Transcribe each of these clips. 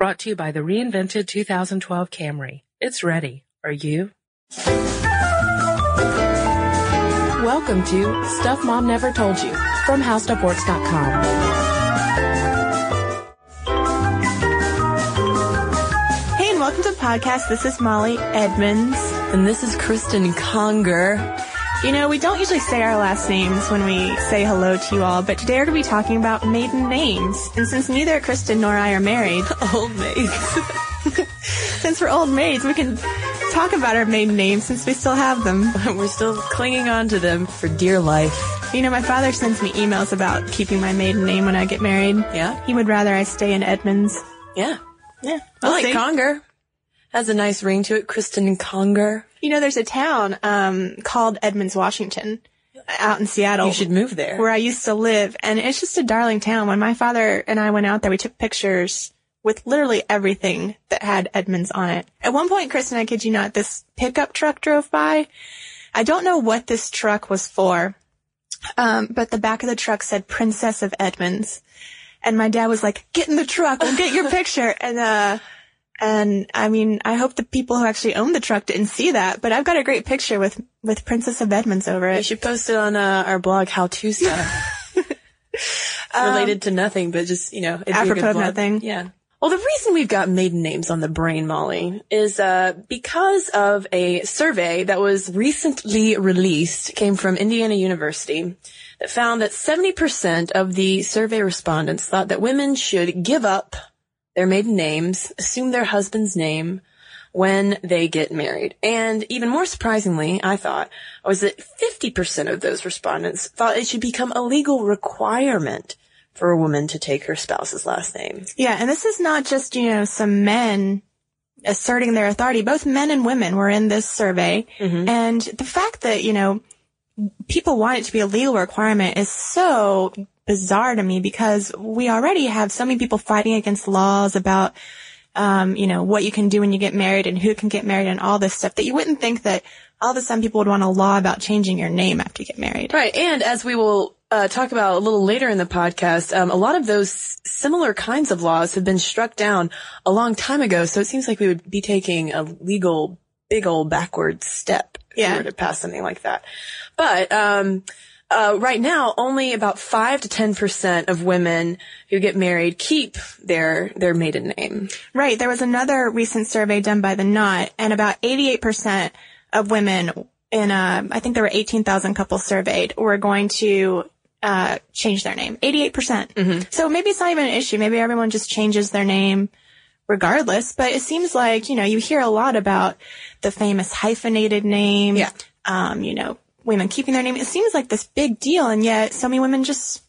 Brought to you by the reinvented 2012 Camry. It's ready. Are you? Welcome to Stuff Mom Never Told You from HowStuffWorks.com. Hey, and welcome to the podcast. This is Molly Edmonds. And this is Kristen Conger. You know, we don't usually say our last names when we say hello to you all, but today we're going to be talking about maiden names. And since neither Kristen nor I are married, Old maids. since we're old maids, we can talk about our maiden names since we still have them. We're still clinging on to them for dear life. You know, my father sends me emails about keeping my maiden name when I get married. Yeah? He would rather I stay in Edmonds. Yeah. Yeah. I we'll like see. Conger. Has a nice ring to it. Kristen Conger. You know, there's a town um, called Edmonds, Washington, out in Seattle. You should move there. where I used to live, and it's just a darling town. When my father and I went out there, we took pictures with literally everything that had Edmonds on it. At one point, Kristen, I kid you not, this pickup truck drove by. I don't know what this truck was for, um, but the back of the truck said Princess of Edmonds. And my dad was like, get in the truck, we'll get your picture. And, uh, and I mean, I hope the people who actually own the truck didn't see that, but I've got a great picture with, with Princess of Edmonds over You it. should post it on uh, our blog, How To Stuff. Related to nothing, but just, you know, a Apropos good of nothing. Yeah. Well, the reason we've got maiden names on the brain, Molly, is uh, because of a survey that was recently released, came from Indiana University, that found that 70% of the survey respondents thought that women should give up their maiden names, assume their husband's name when they get married. And even more surprisingly, I thought, was that 50% of those respondents thought it should become a legal requirement for a woman to take her spouse's last name. Yeah, and this is not just, you know, some men asserting their authority. Both men and women were in this survey. Mm-hmm. And the fact that, you know, people want it to be a legal requirement is so bizarre to me because we already have so many people fighting against laws about, um, you know, what you can do when you get married and who can get married and all this stuff that you wouldn't think that all of a sudden people would want a law about changing your name after you get married. Right. And as we will uh, talk about a little later in the podcast, um, a lot of those similar kinds of laws have been struck down a long time ago. So it seems like we would be taking a legal, big old backward step if we were to pass something like that. But, um, uh, right now, only about five to ten percent of women who get married keep their their maiden name. Right. There was another recent survey done by the Knot, and about 88% of women in, uh, I think there were 18,000 couples surveyed, were going to uh, change their name. 88%. percent So maybe it's not even an issue. Maybe everyone just changes their name regardless. But it seems like, you know, you hear a lot about the famous hyphenated name. Yeah. Um, you know, women keeping their name. It seems like this big deal, and yet so many women just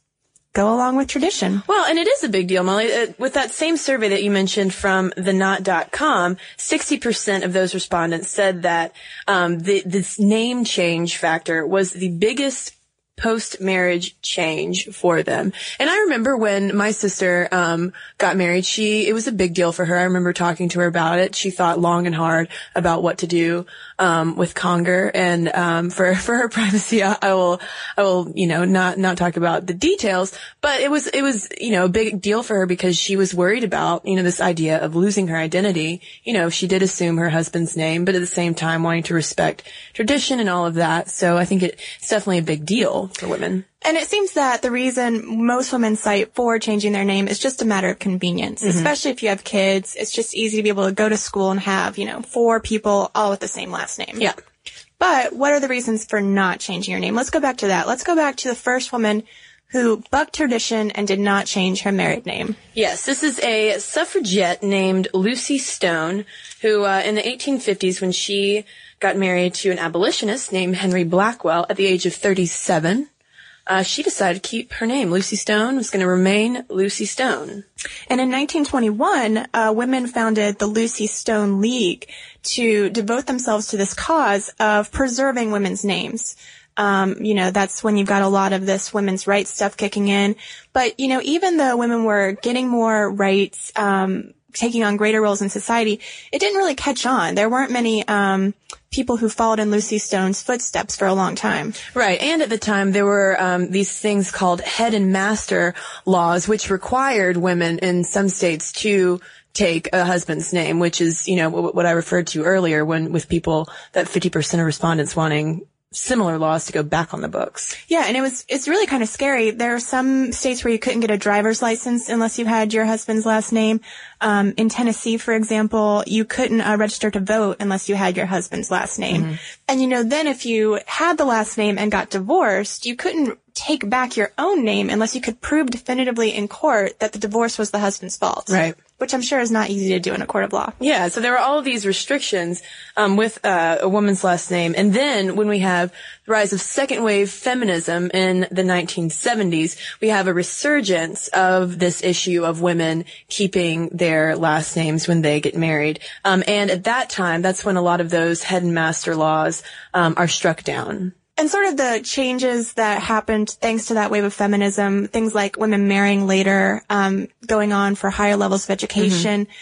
go along with tradition. Well, and it is a big deal, Molly. Uh, with that same survey that you mentioned from theknot.com, 60% of those respondents said that um, the, this name change factor was the biggest post-marriage change for them. And I remember when my sister um, got married, she it was a big deal for her. I remember talking to her about it. She thought long and hard about what to do um, with Conger, and um, for for her privacy, I, I will I will you know not not talk about the details. But it was it was you know a big deal for her because she was worried about you know this idea of losing her identity. You know, she did assume her husband's name, but at the same time wanting to respect tradition and all of that. So I think it, it's definitely a big deal for women. And it seems that the reason most women cite for changing their name is just a matter of convenience, especially if you have kids. It's just easy to be able to go to school and have, you know, four people all with the same last name. Yeah. But what are the reasons for not changing your name? Let's go back to that. Let's go back to the first woman who bucked tradition and did not change her married name. Yes, this is a suffragette named Lucy Stone, who uh, in the 1850s, when she got married to an abolitionist named Henry Blackwell at the age of 37, uh, she decided to keep her name. Lucy Stone was going to remain Lucy Stone. And in 1921, uh, women founded the Lucy Stone League to devote themselves to this cause of preserving women's names. Um, you know, that's when you've got a lot of this women's rights stuff kicking in. But, you know, even though women were getting more rights, um, taking on greater roles in society, it didn't really catch on. There weren't many um, people who followed in Lucy Stone's footsteps for a long time. Right, and at the time there were um, these things called head and master laws, which required women in some states to take a husband's name, which is, you know, what I referred to earlier when with people that 50% of respondents wanting similar laws to go back on the books. Yeah, and it was it's really kind of scary. There are some states where you couldn't get a driver's license unless you had your husband's last name. Um, in Tennessee, for example, you couldn't uh, register to vote unless you had your husband's last name. Mm-hmm. And you know, then if you had the last name and got divorced, you couldn't take back your own name unless you could prove definitively in court that the divorce was the husband's fault. Right which I'm sure is not easy to do in a court of law. Yeah, so there were all these restrictions um, with uh, a woman's last name, and then when we have the rise of second wave feminism in the 1970s, we have a resurgence of this issue of women keeping their last names when they get married. Um, and at that time, that's when a lot of those head and master laws um, are struck down and sort of the changes that happened thanks to that wave of feminism, things like women marrying later, um, going on for higher levels of education. Mm-hmm.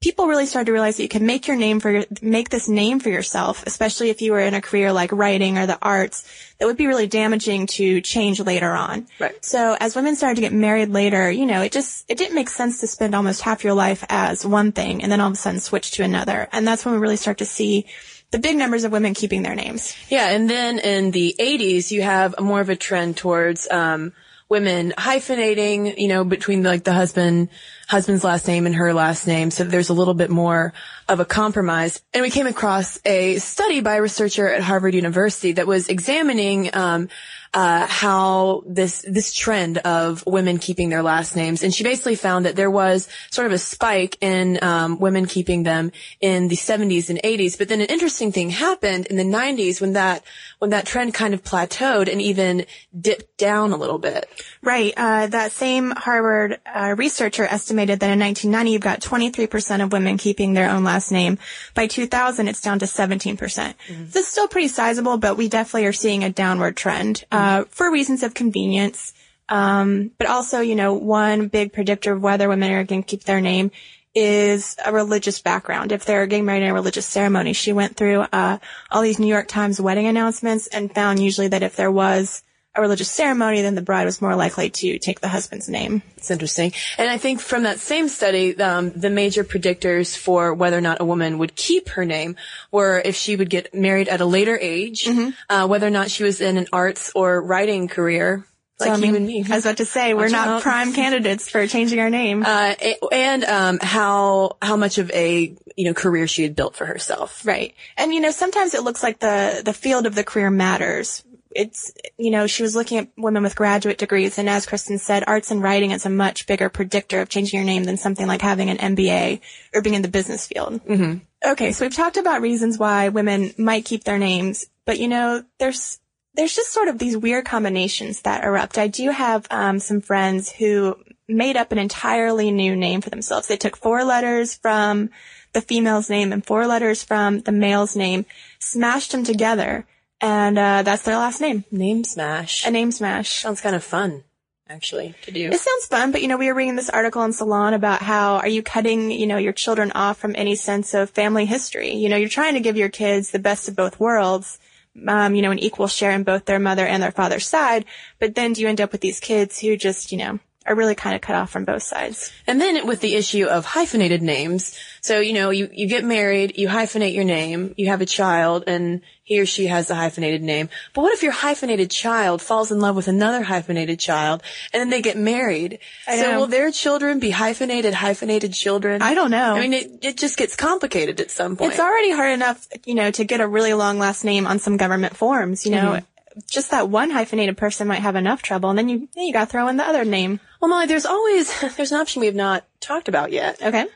People really started to realize that you can make your name for your, make this name for yourself, especially if you were in a career like writing or the arts, that would be really damaging to change later on. Right. So as women started to get married later, you know, it just, it didn't make sense to spend almost half your life as one thing and then all of a sudden switch to another. And that's when we really start to see the big numbers of women keeping their names. Yeah, and then in the 80s, you have more of a trend towards um, women hyphenating, you know, between like the husband, husband's last name and her last name. So there's a little bit more of a compromise. And we came across a study by a researcher at Harvard University that was examining um, uh, how this this trend of women keeping their last names, and she basically found that there was sort of a spike in um, women keeping them in the 70s and 80s. But then an interesting thing happened in the 90s when that when that trend kind of plateaued and even dipped down a little bit. Right. Uh, that same Harvard uh, researcher estimated that in 1990 you've got 23% of women keeping their own last name. By 2000, it's down to 17%. percent mm hmm This is still pretty sizable, but we definitely are seeing a downward trend. Mm-hmm uh, for reasons of convenience. Um, but also, you know, one big predictor of whether women are going to keep their name is a religious background. If they're getting married in a religious ceremony, she went through uh, all these New York Times wedding announcements and found usually that if there was a religious ceremony, then the bride was more likely to take the husband's name. It's interesting. And I think from that same study, um, the major predictors for whether or not a woman would keep her name were if she would get married at a later age, mm-hmm. uh, whether or not she was in an arts or writing career. Like so, I mean, you and me. I was about to say, we're not prime candidates for changing our name. Uh, and, um, how, how much of a, you know, career she had built for herself. Right. And, you know, sometimes it looks like the, the field of the career matters it's, you know, she was looking at women with graduate degrees. And as Kristen said, arts and writing is a much bigger predictor of changing your name than something like having an MBA or being in the business field. Mm-hmm. Okay. So we've talked about reasons why women might keep their names, but you know, there's, there's just sort of these weird combinations that erupt. I do have um, some friends who made up an entirely new name for themselves. They took four letters from the female's name and four letters from the male's name, smashed them together, and uh, that's their last name. Name smash. A name smash. Sounds kind of fun, actually, to do. It sounds fun, but you know, we were reading this article in Salon about how are you cutting, you know, your children off from any sense of family history? You know, you're trying to give your kids the best of both worlds. Um, you know, an equal share in both their mother and their father's side, but then do you end up with these kids who just, you know, are really kind of cut off from both sides. And then with the issue of hyphenated names, so you know, you, you get married, you hyphenate your name, you have a child, and he or she has a hyphenated name. But what if your hyphenated child falls in love with another hyphenated child, and then they get married? I so know. will their children be hyphenated, hyphenated children? I don't know. I mean, it, it just gets complicated at some point. It's already hard enough, you know, to get a really long last name on some government forms, you know. Mm-hmm. Just that one hyphenated person might have enough trouble, and then you then you got to throw in the other name. Well, Molly, there's always, there's an option we have not talked about yet. Okay.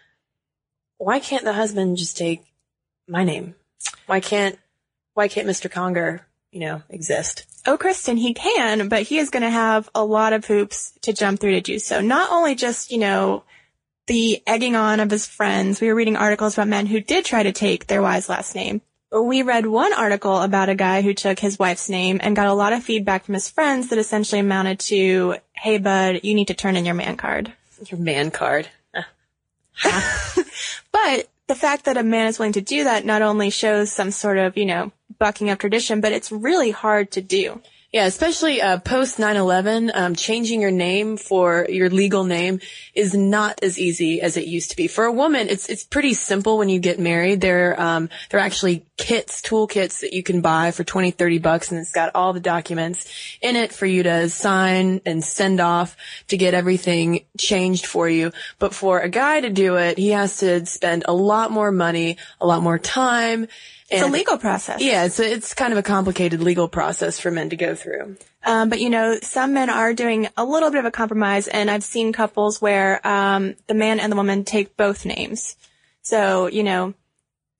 Why can't the husband just take my name? Why can't, why can't Mr. Conger, you know, exist? Oh, Kristen, he can, but he is going to have a lot of hoops to jump through to do so. Not only just, you know, the egging on of his friends. We were reading articles about men who did try to take their wife's last name. We read one article about a guy who took his wife's name and got a lot of feedback from his friends that essentially amounted to, hey bud, you need to turn in your man card. Your man card. Uh. But the fact that a man is willing to do that not only shows some sort of, you know, bucking of tradition, but it's really hard to do. Yeah, especially uh, post 9/11, um, changing your name for your legal name is not as easy as it used to be. For a woman, it's it's pretty simple when you get married. There um, there are actually kits, toolkits that you can buy for 20, 30 bucks, and it's got all the documents in it for you to sign and send off to get everything changed for you. But for a guy to do it, he has to spend a lot more money, a lot more time. It's a legal process. Yeah, it's a, it's kind of a complicated legal process for men to go through. Um, but you know, some men are doing a little bit of a compromise, and I've seen couples where um, the man and the woman take both names. So you know,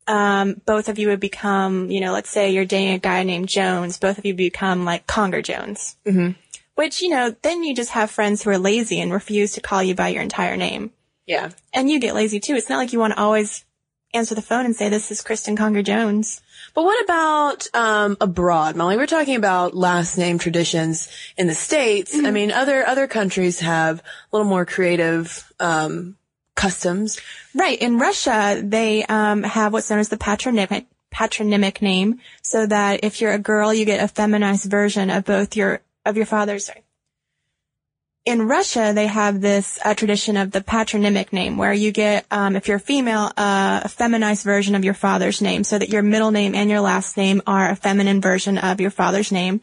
um, both of you would become, you know, let's say you're dating a guy named Jones, both of you become like Conger Jones. Mm-hmm. Which you know, then you just have friends who are lazy and refuse to call you by your entire name, Yeah. and you get lazy too. It's not like you want to always answer the phone and say this is Kristen Conger Jones. But what about um, abroad, Molly? We're talking about last name traditions in the states. I mean, other other countries have a little more creative um, customs. Right. In Russia, they um, have what's known as the patronymic patronymic name, so that if you're a girl, you get a feminized version of both your of your father's. Sorry. In Russia, they have this uh, tradition of the patronymic name, where you get, um, if you're female, uh, a feminized version of your father's name, so that your middle name and your last name are a feminine version of your father's name.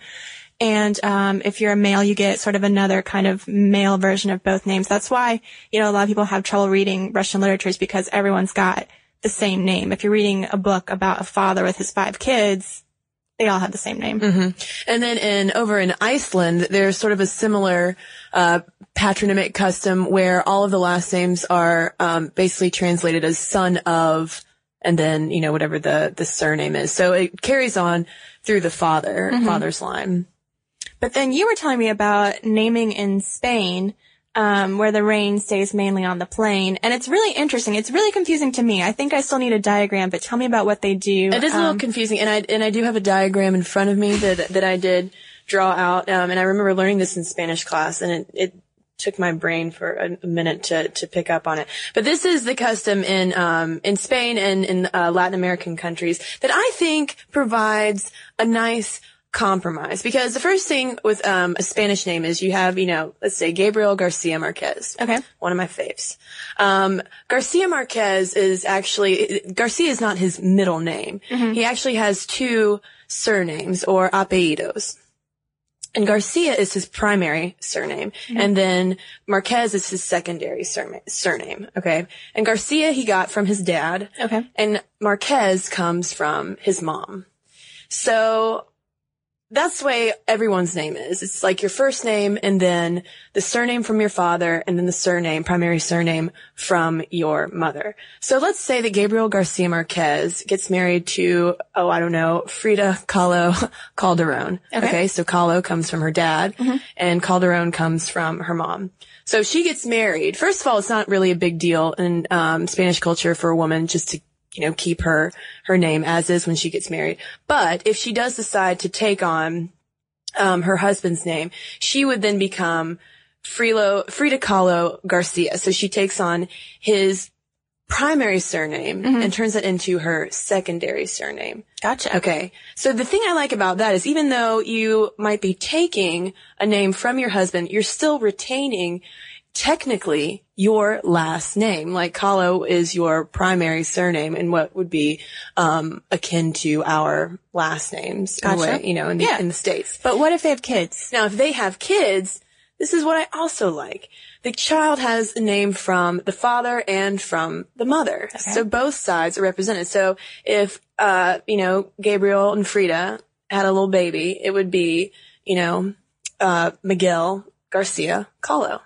And um, if you're a male, you get sort of another kind of male version of both names. That's why you know a lot of people have trouble reading Russian literature is because everyone's got the same name. If you're reading a book about a father with his five kids, they all have the same name. And then in over in Iceland, there's sort of a similar uh, patronymic custom where all of the last names are um, basically translated as son of, and then you know whatever the the surname is. So it carries on through the father father's line. But then you were telling me about naming in Spain, um, where the rain stays mainly on the plain, and it's really interesting. It's really confusing to me. I think I still need a diagram, but tell me about what they do. It is a little Um, confusing, and I and I do have a diagram in front of me that that I did draw out, um, and I remember learning this in Spanish class, and it, it took my brain for a, a minute to to pick up on it. But this is the custom in um, in Spain and in uh, Latin American countries that I think provides a nice compromise because the first thing with um, a Spanish name is you have you know let's say Gabriel Garcia Marquez Okay. one of my faves. Um, Garcia Marquez is actually, Garcia is not his middle name. He actually has two surnames or apellidos. And Garcia is his primary surname, and then Marquez is his secondary surma- surname. Okay, and Garcia he got from his dad. Okay. and Marquez comes from his mom. So that's the way everyone's name is. It's like your first name and then the surname from your father and then the surname, primary surname from your mother. So let's say that Gabriel Garcia Marquez gets married to, oh, I don't know, Frida Kahlo Calderon. Okay. so Kahlo comes from her dad and Calderon comes from her mom. So she gets married. First of all, it's not really a big deal in um, Spanish culture for a woman just to you know, keep her, her name as is when she gets married. But if she does decide to take on, um, her husband's name, she would then become Frilo, Frida Kahlo Garcia. So she takes on his primary surname and turns it into her secondary surname. Gotcha. Okay. So the thing I like about that is even though you might be taking a name from your husband, you're still retaining technically your last name. Like Kahlo is your primary surname and what would be um, akin to our last names Gotcha. way, you know, in the, Yeah. in the States. But what if they have kids? Now, if they have kids, this is what I also like. The child has a name from the father and from the mother. So both sides are represented. So if, uh, you know, Gabriel and Frida had a little baby, it would be, you know, uh, Miguel Garcia Kahlo.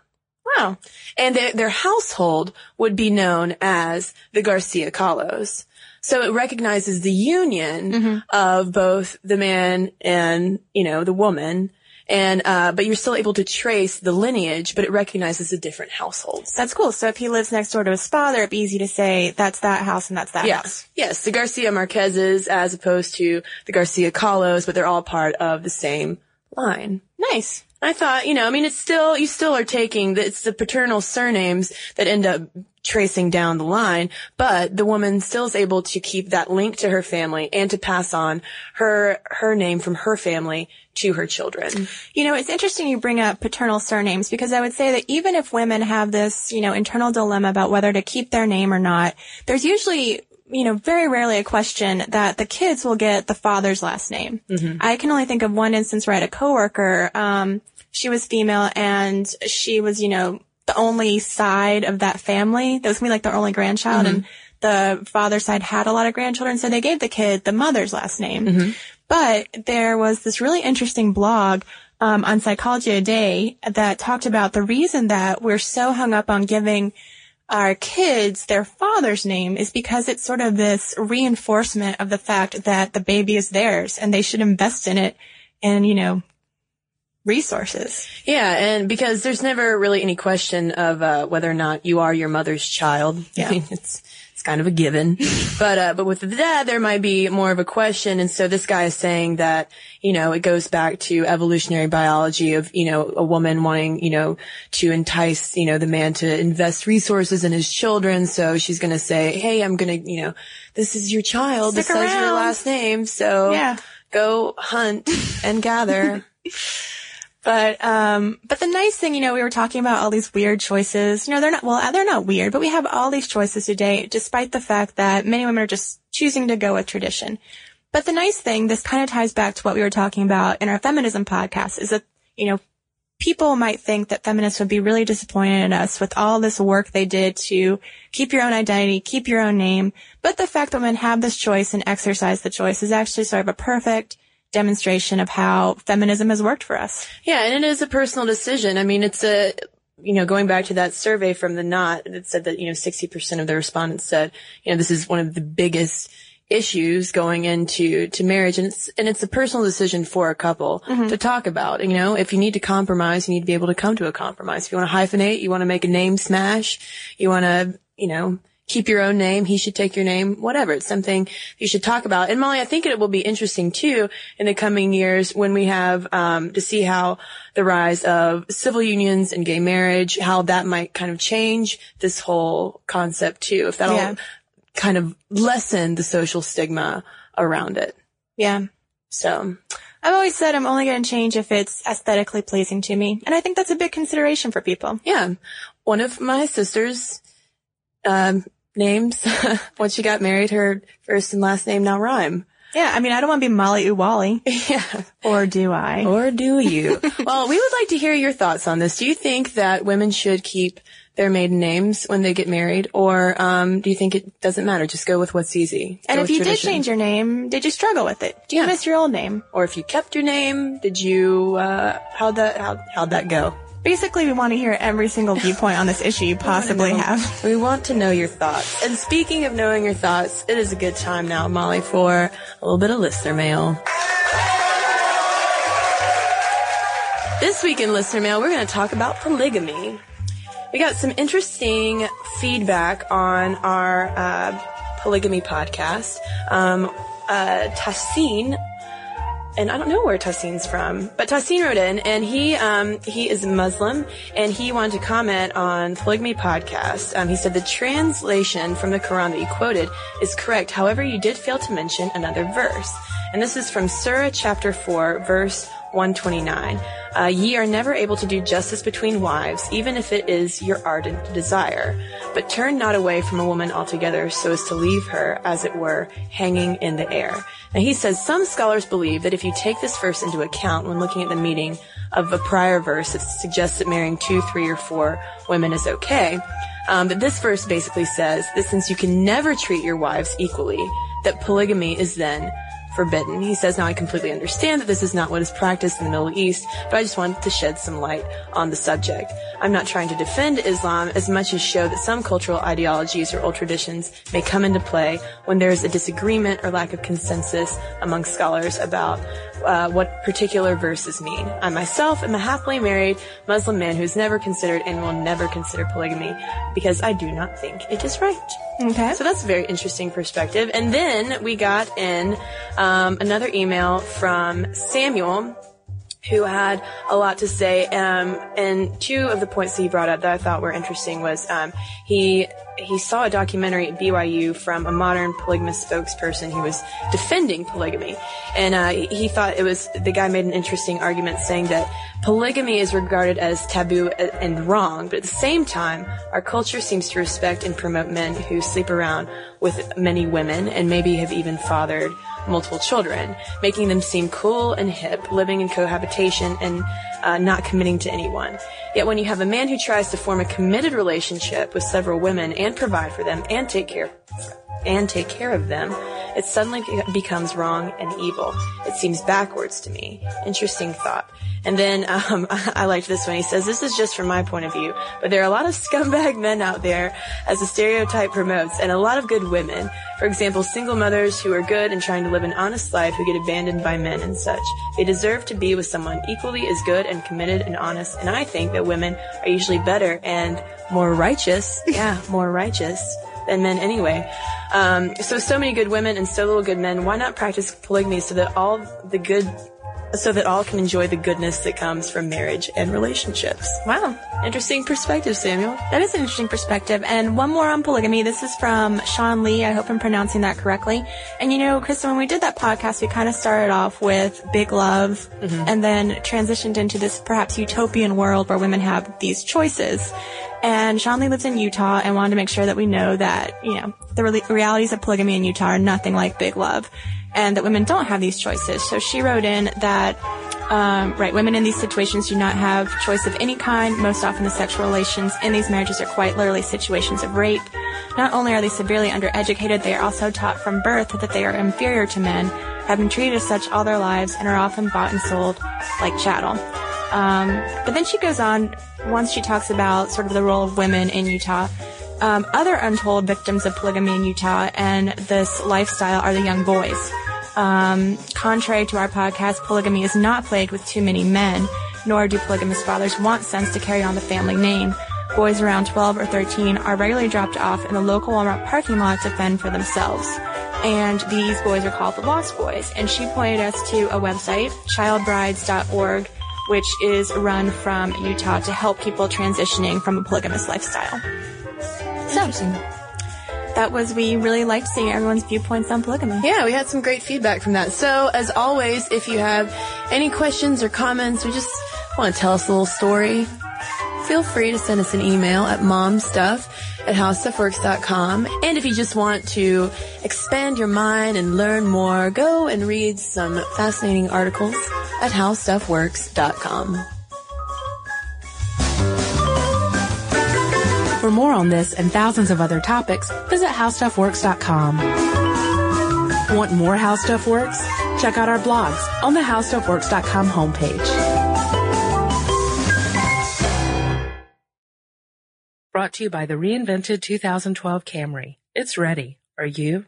Wow. And their, their household would be known as the Garcia Kahlos. So it recognizes the union of both the man and, you know, the woman. And, uh, but you're still able to trace the lineage, but it recognizes the different households. That's cool. So if he lives next door to his father, it'd be easy to say that's that house and that's that house. Yes. Yes. The Garcia Marquezes as opposed to the Garcia Kahlos, but they're all part of the same line. Nice. I thought, you know, I mean, it's still, you still are taking, the, it's the paternal surnames that end up tracing down the line, but the woman still is able to keep that link to her family and to pass on her, her name from her family to her children. You know, it's interesting you bring up paternal surnames because I would say that even if women have this, you know, internal dilemma about whether to keep their name or not, there's usually, you know, very rarely a question that the kids will get the father's last name. I can only think of one instance where I had a coworker, um, she was female and she was, you know, the only side of that family. That was gonna be like their only grandchild. And the father's side had a lot of grandchildren, so they gave the kid the mother's last name. But there was this really interesting blog um, on Psychology Today that talked about the reason that we're so hung up on giving our kids their father's name is because it's sort of this reinforcement of the fact that the baby is theirs and they should invest in it and, you know, resources. Yeah, and because there's never really any question of uh, whether or not you are your mother's child. Yeah. I mean, it's it's kind of a given. but uh, but with the dad, there might be more of a question, and so this guy is saying that you know it goes back to evolutionary biology of you know a woman wanting you know to entice you know the man to invest resources in his children. So she's gonna say, hey, I'm gonna you know this is your child. Stick this says your last name, so Yeah. go hunt and gather. But um, but the nice thing, you know, we were talking about all these weird choices. You know, they're not well, they're not weird, but we have all these choices today, despite the fact that many women are just choosing to go with tradition. But the nice thing, this kind of ties back to what we were talking about in our feminism podcast, is that you know, people might think that feminists would be really disappointed in us with all this work they did to keep your own identity, keep your own name. But the fact that women have this choice and exercise the choice is actually sort of a perfect demonstration of how feminism has worked for us. Yeah, and it is a personal decision. I mean, it's a, you know, going back to that survey from the Knot that said that, you know, 60% of the respondents said, you know, this is one of the biggest issues going into to marriage and it's and it's a personal decision for a couple mm-hmm. to talk about you know if you need to compromise you need to be able to come to a compromise if you want to hyphenate you want to make a name smash you want to you know keep your own name he should take your name whatever it's something you should talk about and molly i think it will be interesting too in the coming years when we have um, to see how the rise of civil unions and gay marriage how that might kind of change this whole concept too if that'll Yeah. kind of lessen the social stigma around it. Yeah. So I've always said I'm only going to change if it's aesthetically pleasing to me. And I think that's a big consideration for people. yeah, one of my sisters, um, names Once she got married, her first and last name now rhyme. Yeah. I mean, I don't want to be Molly Uwally. Yeah. Or do I? Or do you? well, we would like to hear your thoughts on this. Do you think that women should keep their maiden names when they get married, or um, do you think it doesn't matter? Just go with what's easy. and Go if you tradition. did change your name, did you struggle with it? Do you Yeah. miss your old name? or if you kept your name, did you? Uh, how'd that? How, how'd that go? Basically, we want to hear every single viewpoint on this issue you possibly have. We want to know your thoughts. And speaking of knowing your thoughts, it is a good time now, Molly, for a little bit of listener mail. This week in listener mail, we're going to talk about polygamy. We got some interesting feedback on our uh, polygamy podcast. Um, uh, Tassin and I don't know where Tassin's from, but Tassin wrote in, and he um, he is Muslim, and he wanted to comment on the polygamy podcast. Um, he said the translation from the Quran that you quoted is correct. However, you did fail to mention another verse, and this is from Surah chapter four, verse 129. Uh, ye are never able to do justice between wives, even if it is your ardent desire. But turn not away from a woman altogether so as to leave her, as it were, hanging in the air. Now he says some scholars believe that if you take this verse into account when looking at the meaning of a prior verse that suggests that marrying two, three, or four women is okay, um, but this verse basically says that since you can never treat your wives equally, that polygamy is then forbidden. He says, now I completely understand that this is not what is practiced in the Middle East, but I just wanted to shed some light on the subject. I'm not trying to defend Islam as much as show that some cultural ideologies or old traditions may come into play when there is a disagreement or lack of consensus among scholars about uh, what particular verses mean. I myself am a happily married Muslim man who's never considered and will never consider polygamy because I do not think it is right. Okay. So that's a very interesting perspective. And then we got in um, another email from Samuel who had a lot to say. Um, and two of the points that he brought up that I thought were interesting was um, he he saw a documentary at BYU from a modern polygamous spokesperson who was defending polygamy, and uh, he thought it was the guy made an interesting argument saying that polygamy is regarded as taboo and wrong, but at the same time, our culture seems to respect and promote men who sleep around with many women and maybe have even fathered multiple children, making them seem cool and hip, living in cohabitation and uh, not committing to anyone. Yet when you have a man who tries to form a committed relationship with several women and provide for them and take care and take care of them, it suddenly becomes wrong and evil. It seems backwards to me. Interesting thought. And then um, I liked this one. He says, "This is just from my point of view, but there are a lot of scumbag men out there, as the stereotype promotes, and a lot of good women. For example, single mothers who are good and trying to live an honest life who get abandoned by men and such. They deserve to be with someone equally as good and committed and honest. And I think that women are usually better and more righteous. Yeah, more righteous." than men anyway. Um, so, so many good women and so little good men. Why not practice polygamy so that all the good so that all can enjoy the goodness that comes from marriage and relationships. Wow. Interesting perspective, Samuel. That is an interesting perspective. And one more on polygamy. This is from Sean Lee. I hope I'm pronouncing that correctly. And you know, Krista, when we did that podcast, we kind of started off with big love mm-hmm. and then transitioned into this perhaps utopian world where women have these choices. And Sean Lee lives in Utah and wanted to make sure that we know that, you know, the re- realities of polygamy in Utah are nothing like big love and that women don't have these choices. So she wrote in that, um, right, women in these situations do not have choice of any kind. Most often the sexual relations in these marriages are quite literally situations of rape. Not only are they severely undereducated, they are also taught from birth that they are inferior to men, have been treated as such all their lives, and are often bought and sold like chattel. Um, but then she goes on, once she talks about sort of the role of women in Utah, um, other untold victims of polygamy in Utah and this lifestyle are the young boys. Um, contrary to our podcast, polygamy is not plagued with too many men, nor do polygamous fathers want sons to carry on the family name. Boys around 12 or 13 are regularly dropped off in the local Walmart parking lot to fend for themselves. And these boys are called the Lost Boys. And she pointed us to a website, childbrides.org, which is run from Utah to help people transitioning from a polygamous lifestyle. So, that was we really liked seeing everyone's viewpoints on polygamy. Yeah, we had some great feedback from that. So, as always, if you have any questions or comments, or just want to tell us a little story, feel free to send us an email at momstuff at howstuffworks.com. And if you just want to expand your mind and learn more, go and read some fascinating articles at howstuffworks.com. For more on this and thousands of other topics, visit howstuffworks.com. Want more How Stuff Works? Check out our blogs on the howstuffworks.com homepage. Brought to you by the reinvented 2012 Camry. It's ready. Are you?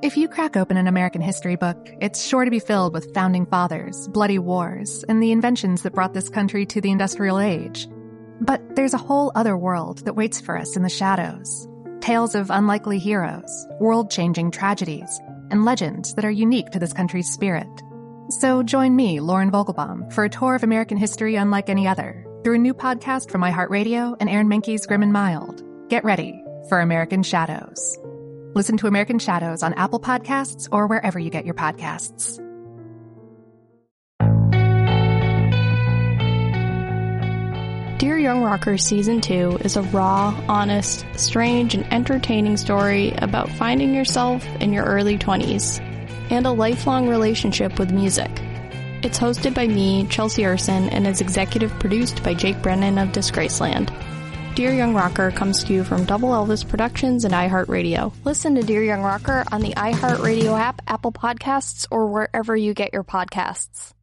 If you crack open an American history book, it's sure to be filled with founding fathers, bloody wars, and the inventions that brought this country to the industrial age. But there's a whole other world that waits for us in the shadows. Tales of unlikely heroes, world changing tragedies, and legends that are unique to this country's spirit. So join me, Lauren Vogelbaum, for a tour of American history unlike any other through a new podcast from iHeartRadio and Aaron Mahnke's Grim and Mild. Get ready for American Shadows. Listen to American Shadows on Apple Podcasts or wherever you get your podcasts. Dear Young Rockers Season 2 is a raw, honest, strange, and entertaining story about finding yourself in your early 20s and a lifelong relationship with music. It's hosted by me, Chelsea Urson, and is executive produced by Jake Brennan of Disgraceland. Dear Young Rocker comes to you from Double Elvis Productions and iHeartRadio. Listen to Dear Young Rocker on the iHeartRadio app, Apple Podcasts, or wherever you get your podcasts.